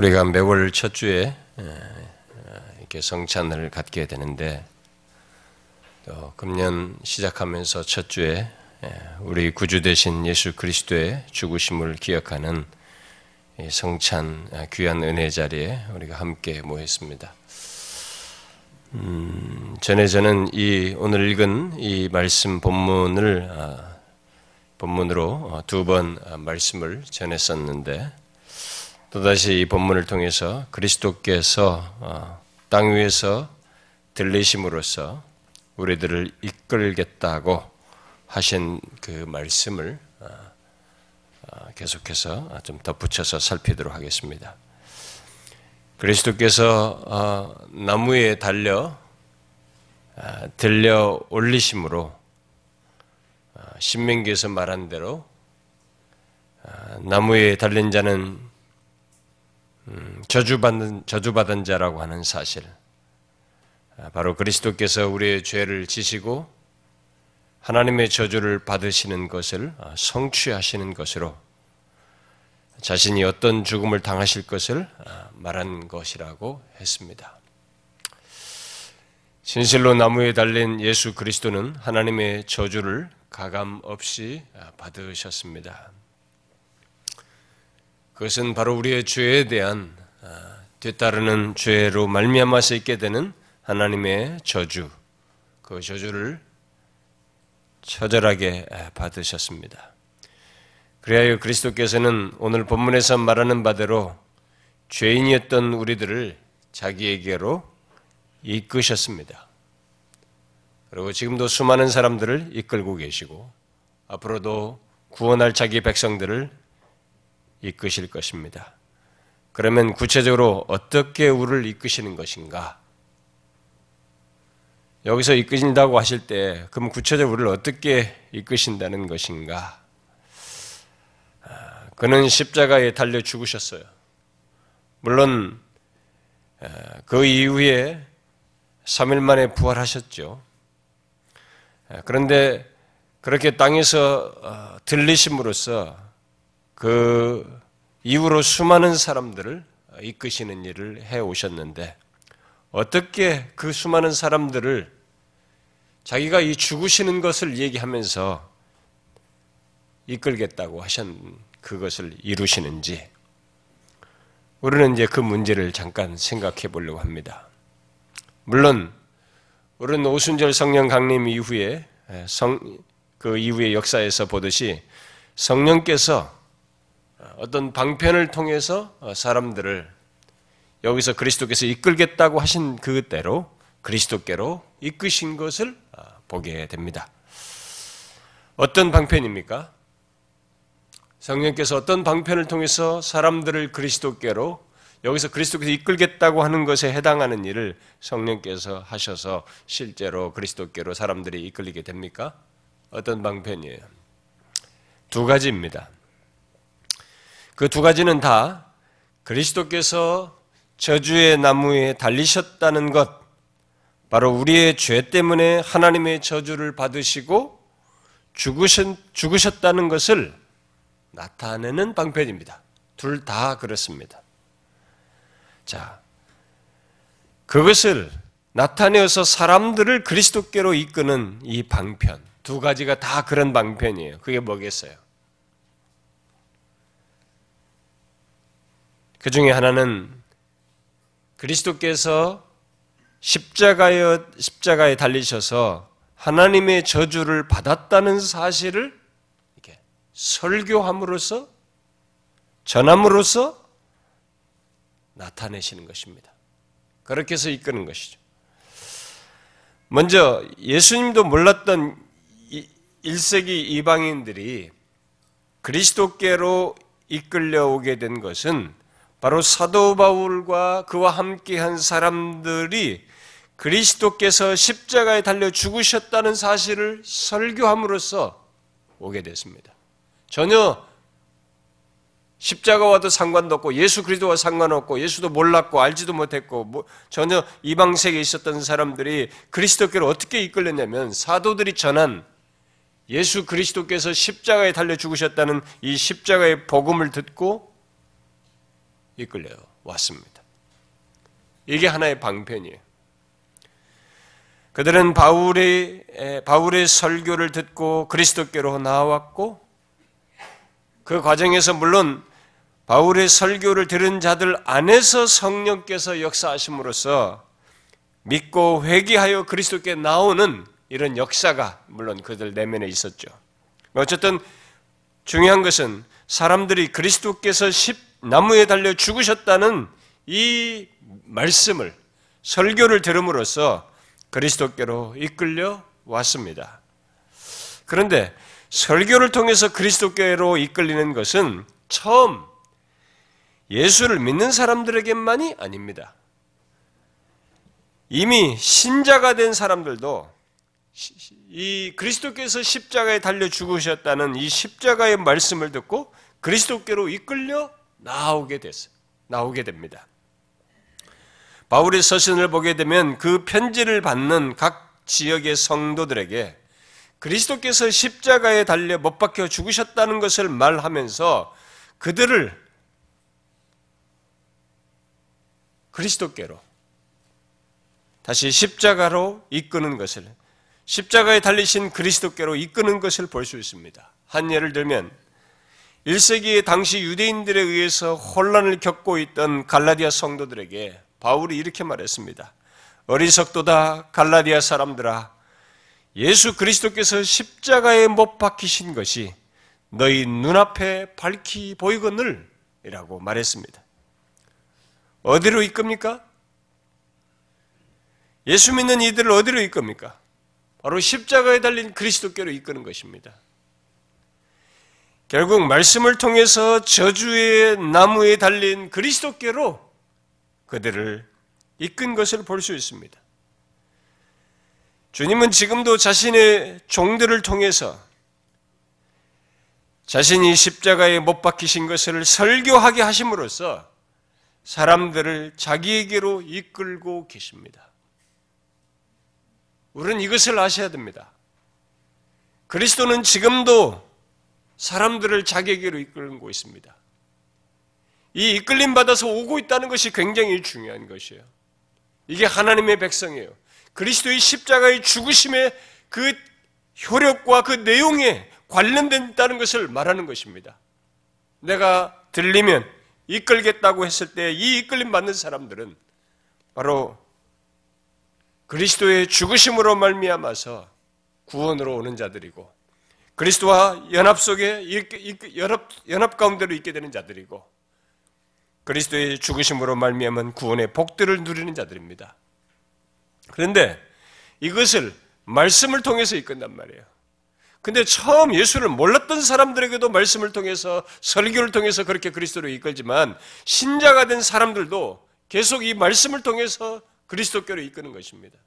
우리가 매월 첫 주에 이렇게 성찬을 갖게 되는데 또 금년 시작하면서 첫 주에 우리 구주 되신 예수 그리스도의 죽으심을 기억하는 성찬 귀한 은혜 자리에 우리가 함께 모였습니다. 음, 전에 저는 이 오늘 읽은 이 말씀 본문을 아, 본문으로 두 번 말씀을 전했었는데 또다시 이 본문을 통해서 그리스도께서 어, 땅 위에서 들리심으로써 우리들을 이끌겠다고 하신 그 말씀을 어, 어, 계속해서 좀 덧붙여서 살피도록 하겠습니다. 그리스도께서 나무에 달려 들려 올리심으로 신명기에서 말한 대로 나무에 달린 자는 음, 저주받는 저주받은 자라고 하는 사실. 아, 바로 그리스도께서 우리의 죄를 지시고 하나님의 저주를 받으시는 것을 아, 성취하시는 것으로 자신이 어떤 죽음을 당하실 것을 아, 말한 것이라고 했습니다. 진실로 나무에 달린 예수 그리스도는 하나님의 저주를 가감 없이 받으셨습니다. 그것은 바로 우리의 죄에 대한 아, 뒤따르는 죄로 말미암아서 있게 되는 하나님의 저주, 그 저주를 처절하게 받으셨습니다. 그래야 그리스도께서는 오늘 본문에서 말하는 바대로 죄인이었던 우리들을 자기에게로 이끄셨습니다. 그리고 지금도 수많은 사람들을 이끌고 계시고 앞으로도 구원할 자기 백성들을 이끄실 것입니다. 그러면 구체적으로 어떻게 우리를 이끄시는 것인가? 여기서 이끄신다고 하실 때, 그럼 구체적으로 우리를 어떻게 이끄신다는 것인가? 아, 그는 십자가에 달려 죽으셨어요. 물론, 아, 그 이후에 3일 만에 부활하셨죠. 아, 그런데 그렇게 땅에서 어, 들리심으로써 그 이후로 수많은 사람들을 이끄시는 일을 해 오셨는데 어떻게 그 수많은 사람들을 자기가 이 죽으시는 것을 얘기하면서 이끌겠다고 하신 그것을 이루시는지 우리는 이제 그 문제를 잠깐 생각해 보려고 합니다. 물론 우리는 오순절 성령 강림 이후에 성, 그 이후의 역사에서 보듯이 성령께서 어떤 방편을 통해서 사람들을 여기서 그리스도께서 이끌겠다고 하신 그대로 그리스도께로 이끄신 것을 보게 됩니다. 어떤 방편입니까? 성령께서 어떤 방편을 통해서 사람들을 그리스도께로 여기서 그리스도께서 이끌겠다고 하는 것에 해당하는 일을 성령께서 하셔서 실제로 그리스도께로 사람들이 이끌리게 됩니까? 어떤 방편이에요? 두 가지입니다. 그 두 가지는 다 그리스도께서 저주의 나무에 달리셨다는 것, 바로 우리의 죄 때문에 하나님의 저주를 받으시고 죽으셨, 죽으셨 다는 것을 나타내는 방편입니다. 둘 다 그렇습니다. 자, 그것을 나타내어서 사람들을 그리스도께로 이끄는 이 방편, 두 가지가 다 그런 방편이에요. 그게 뭐겠어요? 그 중에 하나는 그리스도께서 십자가에, 십자가에 달리셔서 하나님의 저주를 받았다는 사실을 이렇게 설교함으로써 전함으로써 나타내시는 것입니다. 그렇게 해서 이끄는 것이죠. 먼저 예수님도 몰랐던 1세기 이방인들이 그리스도께로 이끌려 오게 된 것은 바로 사도 바울과 그와 함께한 사람들이 그리스도께서 십자가에 달려 죽으셨다는 사실을 설교함으로써 오게 됐습니다. 전혀 십자가와도 상관도 없고 예수 그리스도와 상관없고 예수도 몰랐고 알지도 못했고 뭐 전혀 이방 세계에 있었던 사람들이 그리스도께로 어떻게 이끌렸냐면 사도들이 전한 예수 그리스도께서 십자가에 달려 죽으셨다는 이 십자가의 복음을 듣고 이끌려 왔습니다. 이게 하나의 방편이에요. 그들은 바울의, 바울의 설교를 듣고 그리스도께로 나왔고, 그 과정에서 물론 바울의 설교를 들은 자들 안에서 성령께서 역사하심으로써 믿고 회개하여 그리스도께 나오는 이런 역사가 물론 그들 내면에 있었죠. 어쨌든 중요한 것은 사람들이 그리스도께서 십 나무에 달려 죽으셨다는 이 말씀을 설교를 들음으로써 그리스도께로 이끌려 왔습니다. 그런데 설교를 통해서 그리스도께로 이끌리는 것은 처음 예수를 믿는 사람들에게만이 아닙니다. 이미 신자가 된 사람들도 이 그리스도께서 십자가에 달려 죽으셨다는 이 십자가의 말씀을 듣고 그리스도께로 이끌려 나오게 됐어요. 나오게 됩니다. 바울의 서신을 보게 되면 그 편지를 받는 각 지역의 성도들에게 그리스도께서 십자가에 달려 못 박혀 죽으셨다는 것을 말하면서 그들을 그리스도께로 다시 십자가로 이끄는 것을 십자가에 달리신 그리스도께로 이끄는 것을 볼 수 있습니다. 한 예를 들면 1세기 당시 유대인들에 의해서 혼란을 겪고 있던 갈라디아 성도들에게 바울이 이렇게 말했습니다. 어리석도다 갈라디아 사람들아 예수 그리스도께서 십자가에 못 박히신 것이 너희 눈앞에 밝히 보이거늘 이라고 말했습니다. 어디로 이끕니까? 예수 믿는 이들을 어디로 이끕니까? 바로 십자가에 달린 그리스도께로 이끄는 것입니다. 결국 말씀을 통해서 저주의 나무에 달린 그리스도께로 그들을 이끈 것을 볼 수 있습니다. 주님은 지금도 자신의 종들을 통해서 자신이 십자가에 못 박히신 것을 설교하게 하심으로써 사람들을 자기에게로 이끌고 계십니다. 우리는 이것을 아셔야 됩니다. 그리스도는 지금도 사람들을 자기에게로 이끌고 있습니다. 이 이끌림 받아서 오고 있다는 것이 굉장히 중요한 것이에요. 이게 하나님의 백성이에요. 그리스도의 십자가의 죽으심의 그 효력과 그 내용에 관련된다는 것을 말하는 것입니다. 내가 들리면 이끌겠다고 했을 때 이 이끌림 받는 사람들은 바로 그리스도의 죽으심으로 말미암아서 구원으로 오는 자들이고 그리스도와 연합 속에 연합 연합 가운데로 있게 되는 자들이고 그리스도의 죽으심으로 말미암은 구원의 복들을 누리는 자들입니다. 그런데 이것을 말씀을 통해서 이끈단 말이에요. 근데 처음 예수를 몰랐던 사람들에게도 말씀을 통해서 설교를 통해서 그렇게 그리스도로 이끌지만 신자가 된 사람들도 계속 이 말씀을 통해서 그리스도교로 이끄는 것입니다.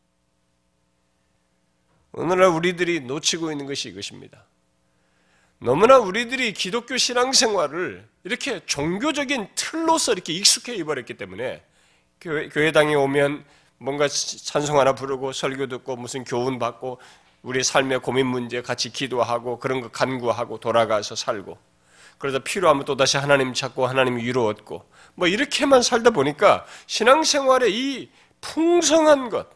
오늘날 우리들이 놓치고 있는 것이 이것입니다. 너무나 우리들이 기독교 신앙생활을 이렇게 종교적인 틀로서 이렇게 익숙해 입어버렸기 때문에 교회, 교회 당에 오면 뭔가 찬송 하나 부르고 설교 듣고 무슨 교훈 받고 우리 삶의 고민 문제 같이 기도하고 그런 거 간구하고 돌아가서 살고 그러다 필요하면 또 다시 하나님 찾고 하나님 위로 얻고 뭐 이렇게만 살다 보니까 신앙생활의 이 풍성한 것,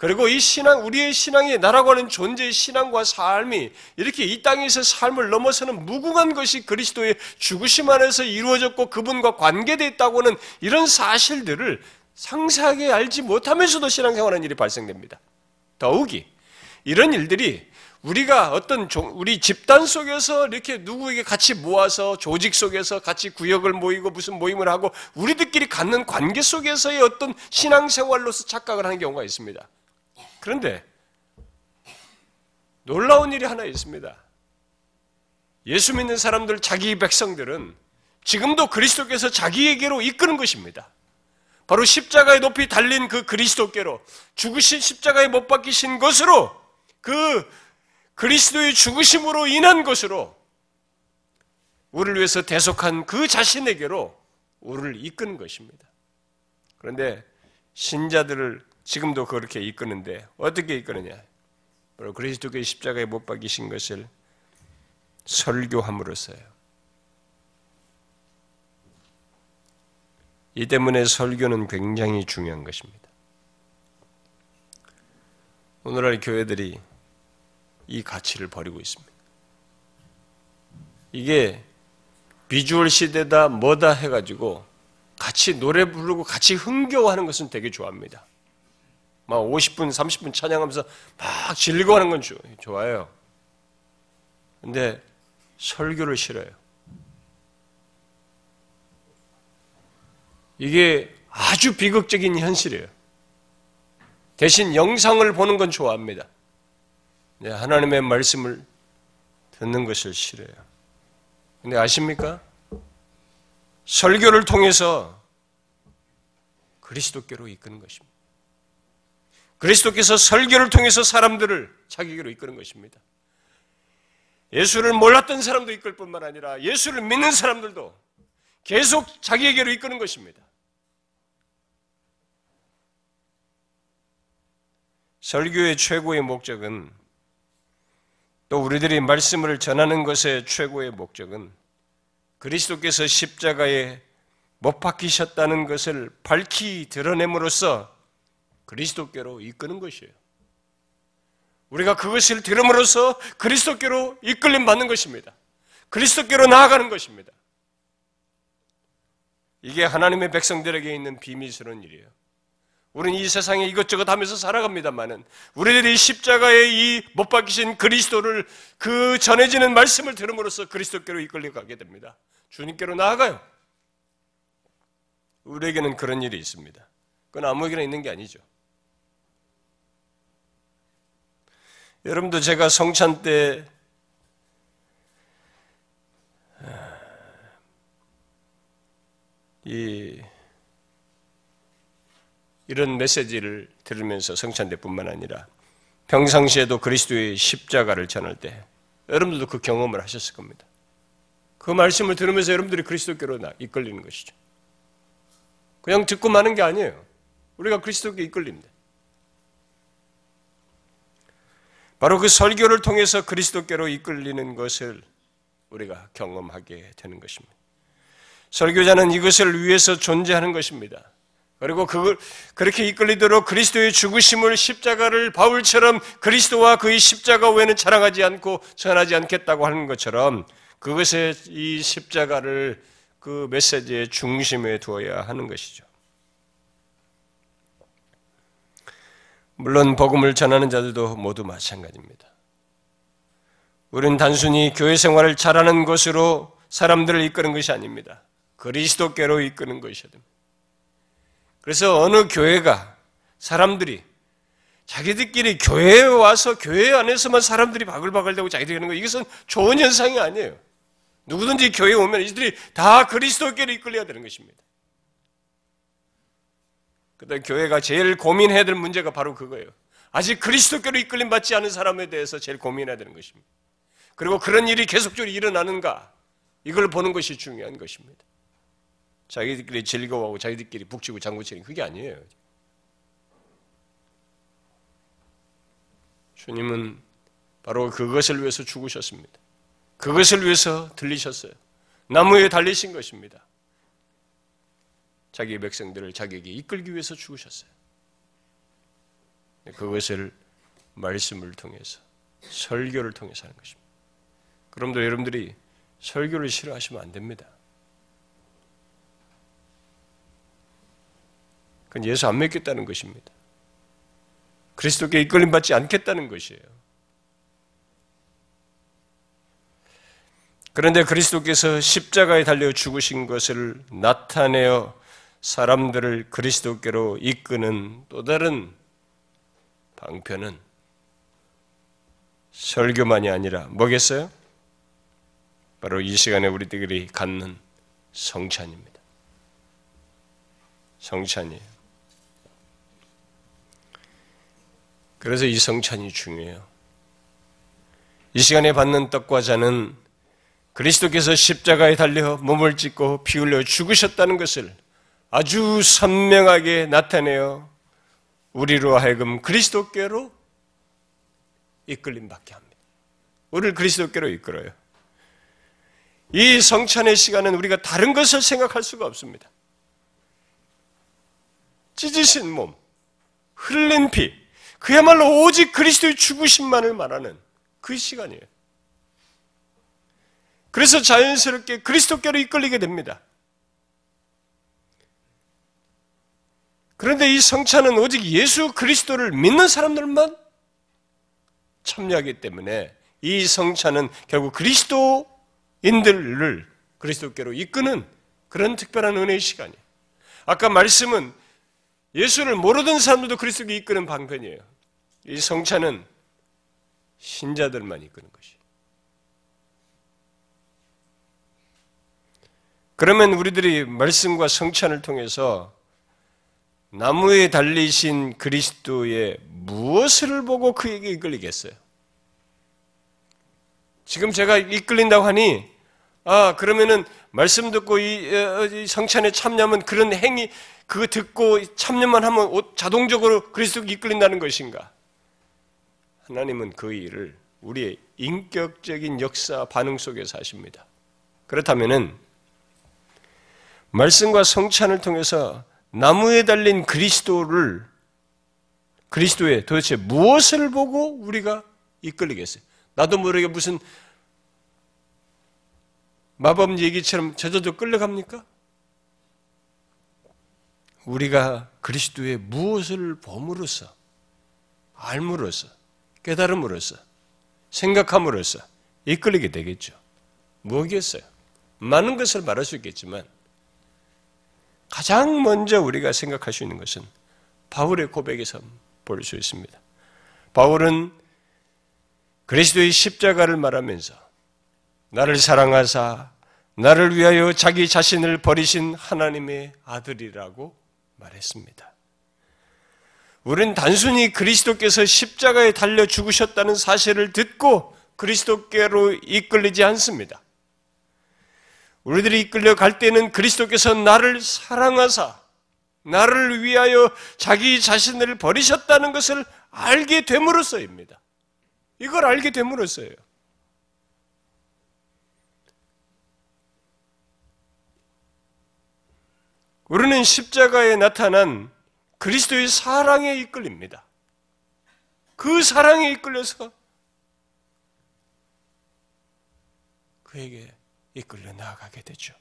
그리고 이 신앙, 우리의 신앙이 나라고 하는 존재의 신앙과 삶이 이렇게 이 땅에서 삶을 넘어서는 무궁한 것이 그리스도의 죽으심 안에서 이루어졌고 그분과 관계되어 있다고 는 이런 사실들을 상세하게 알지 못하면서도 신앙생활하는 일이 발생됩니다. 더욱이 이런 일들이 우리가 어떤 우리 집단 속에서 이렇게 누구에게 같이 모아서 조직 속에서 같이 구역을 모이고 무슨 모임을 하고 우리들끼리 갖는 관계 속에서의 어떤 신앙생활로서 착각을 하는 경우가 있습니다. 그런데 놀라운 일이 하나 있습니다. 예수 믿는 사람들, 자기 백성들은 지금도 그리스도께서 자기에게로 이끄는 것입니다. 바로 십자가에 높이 달린 그 그리스도께로 죽으신 십자가에 못 박히신 것으로 그 그리스도의 죽으심으로 인한 것으로 우리를 위해서 대속한 그 자신에게로 우리를 이끄는 것입니다. 그런데 신자들을 지금도 그렇게 이끄는데 어떻게 이끄느냐? 바로 그리스도의 십자가에 못 박이신 것을 설교함으로써요. 이 때문에 설교는 굉장히 중요한 것입니다. 오늘날 교회들이 이 가치를 버리고 있습니다. 이게 비주얼 시대다 뭐다 해가지고 같이 노래 부르고 같이 흥겨워하는 것은 되게 좋아합니다. 막 50분, 30분 찬양하면서 막 즐거워하는 건 좋아요. 근데 설교를 싫어요. 이게 아주 비극적인 현실이에요. 대신 영상을 보는 건 좋아합니다. 네, 하나님의 말씀을 듣는 것을 싫어해요. 근데 아십니까? 설교를 통해서 그리스도께로 이끄는 것입니다. 그리스도께서 설교를 통해서 사람들을 자기에게로 이끄는 것입니다. 예수를 몰랐던 사람도 이끌 뿐만 아니라 예수를 믿는 사람들도 계속 자기에게로 이끄는 것입니다. 설교의 최고의 목적은 또 우리들이 말씀을 전하는 것의 최고의 목적은 그리스도께서 십자가에 못 박히셨다는 것을 밝히 드러냄으로써 그리스도께로 이끄는 것이에요. 우리가 그것을 들음으로써 그리스도께로 이끌림 받는 것입니다. 그리스도께로 나아가는 것입니다. 이게 하나님의 백성들에게 있는 비밀스러운 일이에요. 우리는 이 세상에 이것저것 하면서 살아갑니다만은 우리들이 십자가에 이 못 박히신 그리스도를 그 전해지는 말씀을 들음으로써 그리스도께로 이끌려 가게 됩니다. 주님께로 나아가요. 우리에게는 그런 일이 있습니다. 그건 아무에게나 있는 게 아니죠. 여러분도 제가 성찬 때 이, 이런 메시지를 들으면서 성찬 때뿐만 아니라 평상시에도 그리스도의 십자가를 전할 때 여러분들도 그 경험을 하셨을 겁니다. 그 말씀을 들으면서 여러분들이 그리스도께로 이끌리는 것이죠. 그냥 듣고 마는 게 아니에요. 우리가 그리스도께 이끌립니다. 바로 그 설교를 통해서 그리스도께로 이끌리는 것을 우리가 경험하게 되는 것입니다. 설교자는 이것을 위해서 존재하는 것입니다. 그리고 그걸 그렇게 이끌리도록 그리스도의 죽으심을 십자가를 바울처럼 그리스도와 그의 십자가 외에는 자랑하지 않고 전하지 않겠다고 하는 것처럼 그것의 이 십자가를 그 메시지의 중심에 두어야 하는 것이죠. 물론 복음을 전하는 자들도 모두 마찬가지입니다. 우리는 단순히 교회 생활을 잘하는 것으로 사람들을 이끄는 것이 아닙니다. 그리스도께로 이끄는 것이야 됩니다. 그래서 어느 교회가 사람들이 자기들끼리 교회에 와서 교회 안에서만 사람들이 바글바글대고 자기들이 하는 거 이것은 좋은 현상이 아니에요. 누구든지 교회에 오면 이들이 다 그리스도께로 이끌려야 되는 것입니다. 그때 교회가 제일 고민해야 될 문제가 바로 그거예요. 아직 그리스도께로 이끌림 받지 않은 사람에 대해서 제일 고민해야 되는 것입니다. 그리고 그런 일이 계속적으로 일어나는가 이걸 보는 것이 중요한 것입니다. 자기들끼리 즐거워하고 자기들끼리 북치고 장구치는 그게 아니에요. 주님은 바로 그것을 위해서 죽으셨습니다. 그것을 위해서 들리셨어요. 나무에 달리신 것입니다. 자기 백성들을 자기에게 이끌기 위해서 죽으셨어요. 그것을 말씀을 통해서 설교를 통해서 하는 것입니다. 그럼도 여러분들이 설교를 싫어하시면 안 됩니다. 그건 예수 안 믿겠다는 것입니다. 그리스도께 이끌림 받지 않겠다는 것이에요. 그런데 그리스도께서 십자가에 달려 죽으신 것을 나타내어 사람들을 그리스도께로 이끄는 또 다른 방편은 설교만이 아니라 뭐겠어요? 바로 이 시간에 우리들이 갖는 성찬입니다. 성찬이에요. 그래서 이 성찬이 중요해요. 이 시간에 받는 떡과 잔은 그리스도께서 십자가에 달려 몸을 찢고 피 흘려 죽으셨다는 것을 아주 선명하게 나타내어 우리로 하여금 그리스도께로 이끌림 받게 합니다. 우리를 그리스도께로 이끌어요. 이 성찬의 시간은 우리가 다른 것을 생각할 수가 없습니다. 찢으신 몸, 흘린 피, 그야말로 오직 그리스도의 죽으심만을 말하는 그 시간이에요. 그래서 자연스럽게 그리스도께로 이끌리게 됩니다. 그런데 이 성찬은 오직 예수 그리스도를 믿는 사람들만 참여하기 때문에 이 성찬은 결국 그리스도인들을 그리스도께로 이끄는 그런 특별한 은혜의 시간이에요. 아까 말씀은 예수를 모르던 사람들도 그리스도께 이끄는 방편이에요. 이 성찬은 신자들만 이끄는 것이. 그러면 우리들이 말씀과 성찬을 통해서 나무에 달리신 그리스도의 무엇을 보고 그에게 이끌리겠어요? 지금 제가 이끌린다고 하니, 아, 그러면은 말씀 듣고 이, 어, 이 성찬에 참여하면 그런 행위, 그거 듣고 참여만 하면 자동적으로 그리스도가 이끌린다는 것인가? 하나님은 그 일을 우리의 인격적인 역사 반응 속에서 하십니다. 그렇다면은 말씀과 성찬을 통해서 나무에 달린 그리스도를 그리스도의 도대체 무엇을 보고 우리가 이끌리겠어요? 나도 모르게 무슨 마법 얘기처럼 저절로 끌려갑니까? 우리가 그리스도의 무엇을 봄으로써 알므로써 깨달음으로써 생각함으로써 이끌리게 되겠죠. 무엇이겠어요? 많은 것을 말할 수 있겠지만 가장 먼저 우리가 생각할 수 있는 것은 바울의 고백에서 볼 수 있습니다. 바울은 그리스도의 십자가를 말하면서 나를 사랑하사 나를 위하여 자기 자신을 버리신 하나님의 아들이라고 말했습니다. 우리는 단순히 그리스도께서 십자가에 달려 죽으셨다는 사실을 듣고 그리스도께로 이끌리지 않습니다. 우리들이 이끌려 갈 때는 그리스도께서 나를 사랑하사 나를 위하여 자기 자신을 버리셨다는 것을 알게 됨으로써입니다. 이걸 알게 됨으로써요. 우리는 십자가에 나타난 그리스도의 사랑에 이끌립니다. 그 사랑에 이끌려서 그에게 이끌려 나아가게 되죠.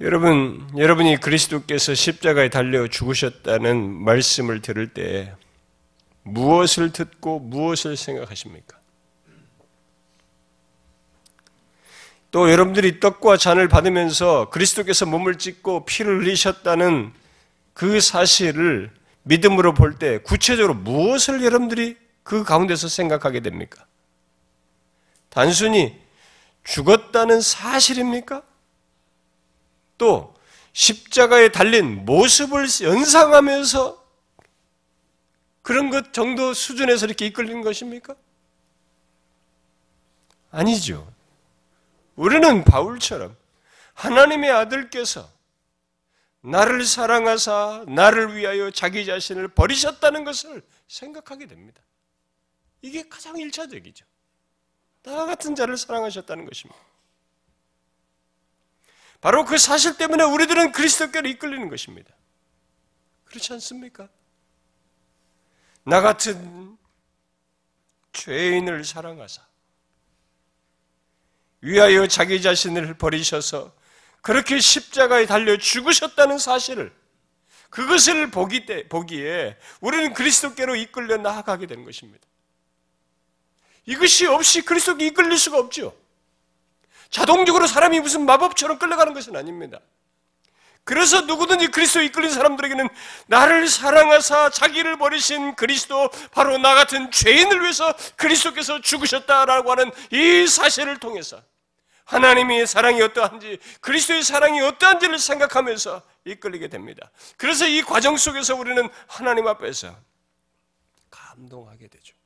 여러분, 여러분이 그리스도께서 십자가에 달려 죽으셨다는 말씀을 들을 때 무엇을 듣고 무엇을 생각하십니까? 또 여러분들이 떡과 잔을 받으면서 그리스도께서 몸을 찢고 피를 흘리셨다는 그 사실을 믿음으로 볼 때 구체적으로 무엇을 여러분들이 그 가운데서 생각하게 됩니까? 단순히 죽었다는 사실입니까? 또 십자가에 달린 모습을 연상하면서 그런 것 정도 수준에서 이렇게 이끌린 것입니까? 아니죠. 우리는 바울처럼 하나님의 아들께서 나를 사랑하사 나를 위하여 자기 자신을 버리셨다는 것을 생각하게 됩니다. 이게 가장 일차적이죠. 나 같은 자를 사랑하셨다는 것입니다. 바로 그 사실 때문에 우리들은 그리스도께로 이끌리는 것입니다. 그렇지 않습니까? 나 같은 죄인을 사랑하사 위하여 자기 자신을 버리셔서 그렇게 십자가에 달려 죽으셨다는 사실을 그것을 보기 때, 보기에 우리는 그리스도께로 이끌려 나아가게 된 것입니다. 이것이 없이 그리스도께 이끌릴 수가 없죠. 자동적으로 사람이 무슨 마법처럼 끌려가는 것은 아닙니다. 그래서 누구든지 그리스도에 이끌린 사람들에게는 나를 사랑하사 자기를 버리신 그리스도 바로 나 같은 죄인을 위해서 그리스도께서 죽으셨다라고 하는 이 사실을 통해서 하나님의 사랑이 어떠한지 그리스도의 사랑이 어떠한지를 생각하면서 이끌리게 됩니다. 그래서 이 과정 속에서 우리는 하나님 앞에서 감동하게 되죠.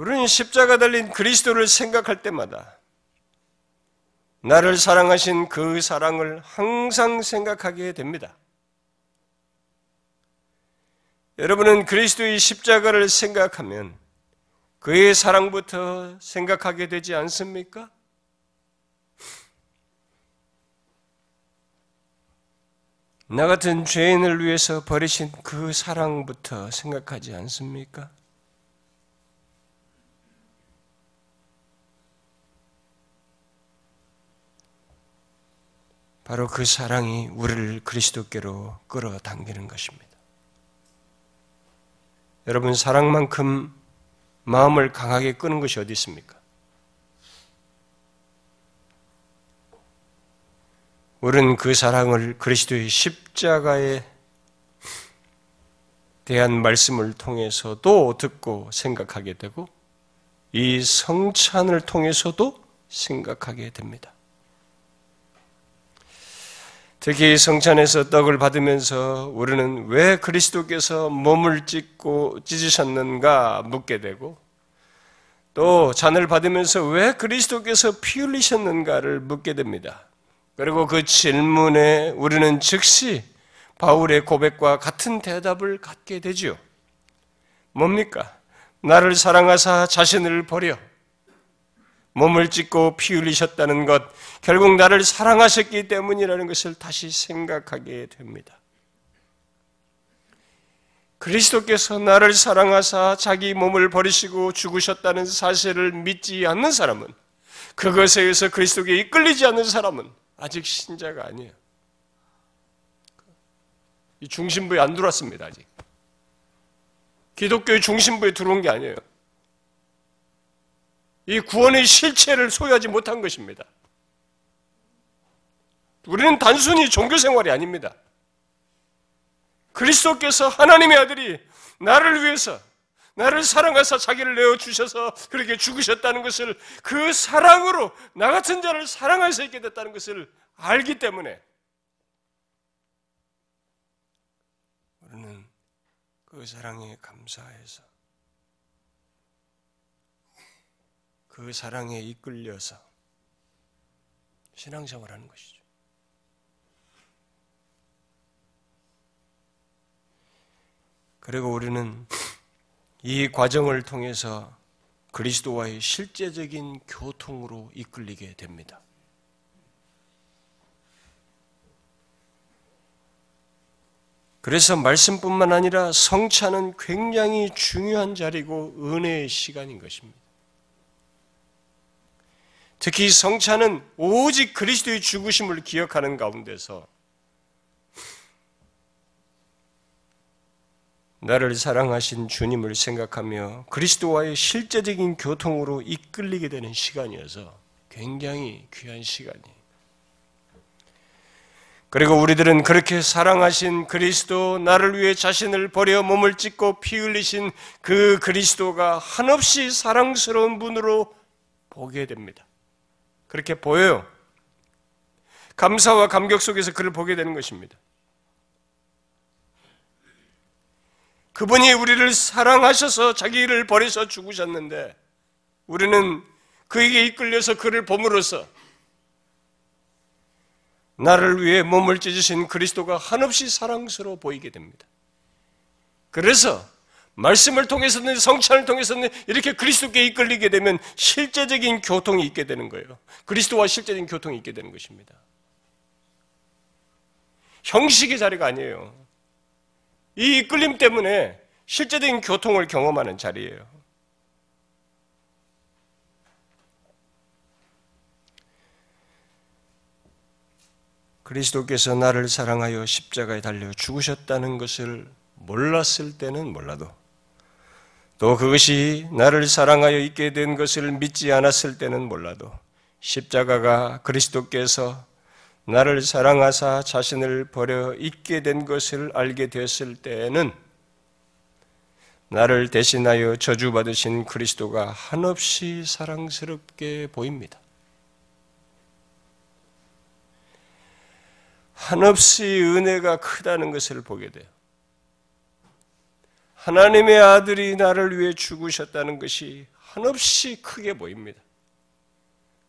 우리는 십자가 달린 그리스도를 생각할 때마다 나를 사랑하신 그 사랑을 항상 생각하게 됩니다. 여러분은 그리스도의 십자가를 생각하면 그의 사랑부터 생각하게 되지 않습니까? 나 같은 죄인을 위해서 버리신 그 사랑부터 생각하지 않습니까? 바로 그 사랑이 우리를 그리스도께로 끌어당기는 것입니다. 여러분, 사랑만큼 마음을 강하게 끄는 것이 어디 있습니까? 우리는 그 사랑을 그리스도의 십자가에 대한 말씀을 통해서도 듣고 생각하게 되고 이 성찬을 통해서도 생각하게 됩니다. 특히 성찬에서 떡을 받으면서 우리는 왜 그리스도께서 몸을 찢고 찢으셨는가 묻게 되고 또 잔을 받으면서 왜 그리스도께서 피 흘리셨는가를 묻게 됩니다. 그리고 그 질문에 우리는 즉시 바울의 고백과 같은 대답을 갖게 되지요. 뭡니까? 나를 사랑하사 자신을 버려 몸을 찢고 피 흘리셨다는 것, 결국 나를 사랑하셨기 때문이라는 것을 다시 생각하게 됩니다. 그리스도께서 나를 사랑하사 자기 몸을 버리시고 죽으셨다는 사실을 믿지 않는 사람은 그것에 의해서 그리스도께 이끌리지 않는 사람은 아직 신자가 아니에요. 이 중심부에 안 들어왔습니다, 아직. 기독교의 중심부에 들어온 게 아니에요. 이 구원의 실체를 소유하지 못한 것입니다. 우리는 단순히 종교 생활이 아닙니다. 그리스도께서 하나님의 아들이 나를 위해서 나를 사랑하사 자기를 내어 주셔서 그렇게 죽으셨다는 것을 그 사랑으로 나 같은 자를 사랑할 수 있게 됐다는 것을 알기 때문에 우리는 그 사랑에 감사해서 그 사랑에 이끌려서 신앙생활 하는 것이죠. 그리고 우리는 이 과정을 통해서 그리스도와의 실제적인 교통으로 이끌리게 됩니다. 그래서 말씀뿐만 아니라 성찬은 굉장히 중요한 자리고 은혜의 시간인 것입니다. 특히 성찬은 오직 그리스도의 죽으심을 기억하는 가운데서 나를 사랑하신 주님을 생각하며 그리스도와의 실제적인 교통으로 이끌리게 되는 시간이어서 굉장히 귀한 시간이에요. 그리고 우리들은 그렇게 사랑하신 그리스도, 나를 위해 자신을 버려 몸을 찢고 피 흘리신 그 그리스도가 한없이 사랑스러운 분으로 보게 됩니다. 그렇게 보여요. 감사와 감격 속에서 그를 보게 되는 것입니다. 그분이 우리를 사랑하셔서 자기를 버려서 죽으셨는데 우리는 그에게 이끌려서 그를 봄으로써 나를 위해 몸을 찢으신 그리스도가 한없이 사랑스러워 보이게 됩니다. 그래서 말씀을 통해서는 성찬을 통해서는 이렇게 그리스도께 이끌리게 되면 실제적인 교통이 있게 되는 거예요. 그리스도와 실제적인 교통이 있게 되는 것입니다. 형식의 자리가 아니에요. 이 이끌림 때문에 실제적인 교통을 경험하는 자리예요. 그리스도께서 나를 사랑하여 십자가에 달려 죽으셨다는 것을 몰랐을 때는 몰라도 또 그것이 나를 사랑하여 있게 된 것을 믿지 않았을 때는 몰라도 십자가가 그리스도께서 나를 사랑하사 자신을 버려 있게 된 것을 알게 됐을 때에는 나를 대신하여 저주받으신 그리스도가 한없이 사랑스럽게 보입니다. 한없이 은혜가 크다는 것을 보게 돼요. 하나님의 아들이 나를 위해 죽으셨다는 것이 한없이 크게 보입니다.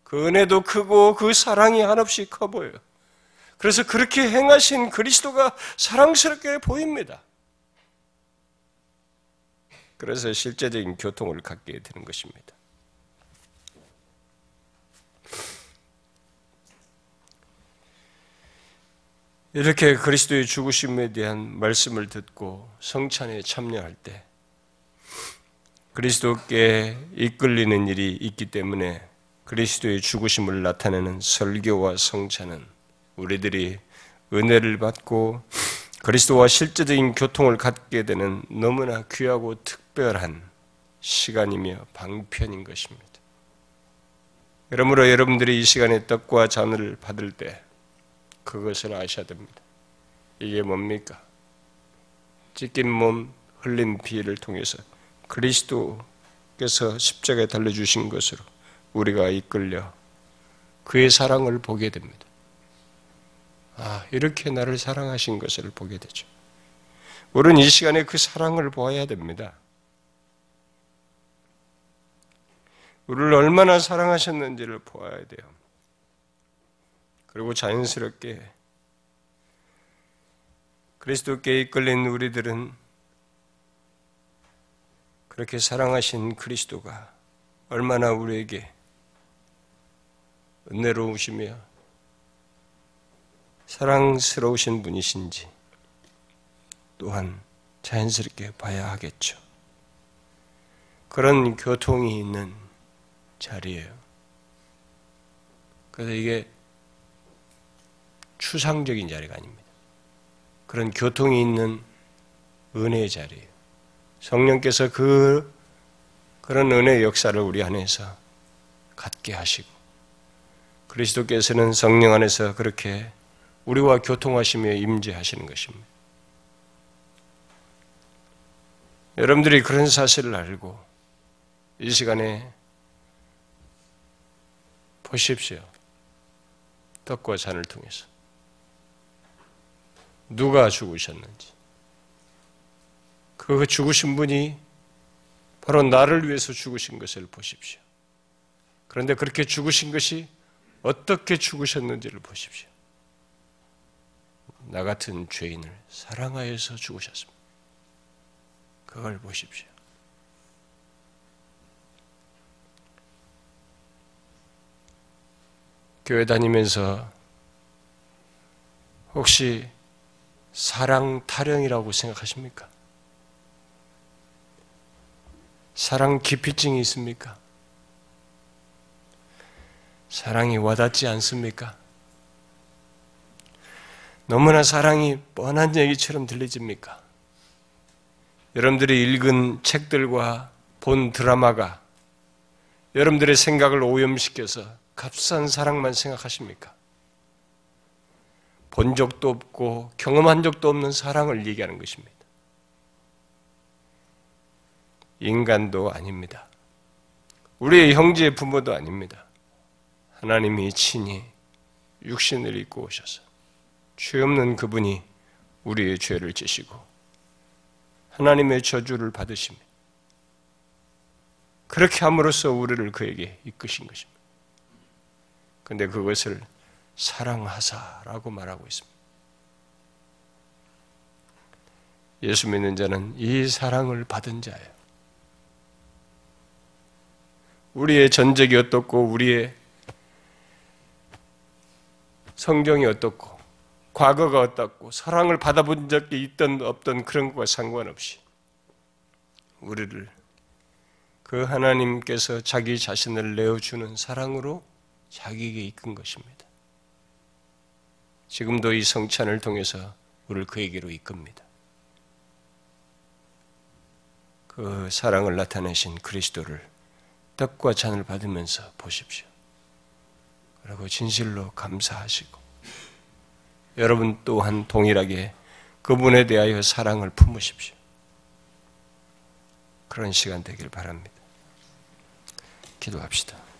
그 은혜도 크고 그 사랑이 한없이 커 보여요. 그래서 그렇게 행하신 그리스도가 사랑스럽게 보입니다. 그래서 실제적인 교통을 갖게 되는 것입니다. 이렇게 그리스도의 죽으심에 대한 말씀을 듣고 성찬에 참여할 때 그리스도께 이끌리는 일이 있기 때문에 그리스도의 죽으심을 나타내는 설교와 성찬은 우리들이 은혜를 받고 그리스도와 실제적인 교통을 갖게 되는 너무나 귀하고 특별한 시간이며 방편인 것입니다. 그러므로 여러분들이 이 시간에 떡과 잔을 받을 때 그것을 아셔야 됩니다. 이게 뭡니까? 찢긴 몸, 흘린 피를 통해서 그리스도께서 십자가에 달려주신 것으로 우리가 이끌려 그의 사랑을 보게 됩니다. 아, 이렇게 나를 사랑하신 것을 보게 되죠. 우리는 이 시간에 그 사랑을 보아야 됩니다. 우리를 얼마나 사랑하셨는지를 보아야 돼요. 그리고 자연스럽게 그리스도께 이끌린 우리들은 그렇게 사랑하신 그리스도가 얼마나 우리에게 은혜로우시며 사랑스러우신 분이신지 또한 자연스럽게 봐야 하겠죠. 그런 교통이 있는 자리예요. 그래서 이게 추상적인 자리가 아닙니다. 그런 교통이 있는 은혜의 자리예요. 성령께서 그 그런 은혜의 역사를 우리 안에서 갖게 하시고 그리스도께서는 성령 안에서 그렇게 우리와 교통하시며 임재하시는 것입니다. 여러분들이 그런 사실을 알고 이 시간에 보십시오. 떡과 잔을 통해서 누가 죽으셨는지 그 죽으신 분이 바로 나를 위해서 죽으신 것을 보십시오. 그런데 그렇게 죽으신 것이 어떻게 죽으셨는지를 보십시오. 나 같은 죄인을 사랑하여서 죽으셨습니다. 그걸 보십시오. 교회 다니면서 혹시 사랑 타령이라고 생각하십니까? 사랑 기피증이 있습니까? 사랑이 와닿지 않습니까? 너무나 사랑이 뻔한 얘기처럼 들리집니까? 여러분들이 읽은 책들과 본 드라마가 여러분들의 생각을 오염시켜서 값싼 사랑만 생각하십니까? 본 적도 없고 경험한 적도 없는 사랑을 얘기하는 것입니다. 인간도 아닙니다. 우리의 형제 부모도 아닙니다. 하나님이 친히 육신을 입고 오셔서 죄 없는 그분이 우리의 죄를 지시고 하나님의 저주를 받으십니다. 그렇게 함으로써 우리를 그에게 이끄신 것입니다. 근데 그것을 사랑하사라고 말하고 있습니다. 예수 믿는 자는 이 사랑을 받은 자예요. 우리의 전적이 어떻고 우리의 성경이 어떻고 과거가 어떻고 사랑을 받아본 적이 있던 없던 그런 것과 상관없이 우리를 그 하나님께서 자기 자신을 내어주는 사랑으로 자기에게 이끈 것입니다. 지금도 이 성찬을 통해서 우리를 그에게로 이끕니다. 그 사랑을 나타내신 그리스도를 떡과 잔을 받으면서 보십시오. 그리고 진실로 감사하시고 여러분 또한 동일하게 그분에 대하여 사랑을 품으십시오. 그런 시간 되길 바랍니다. 기도합시다.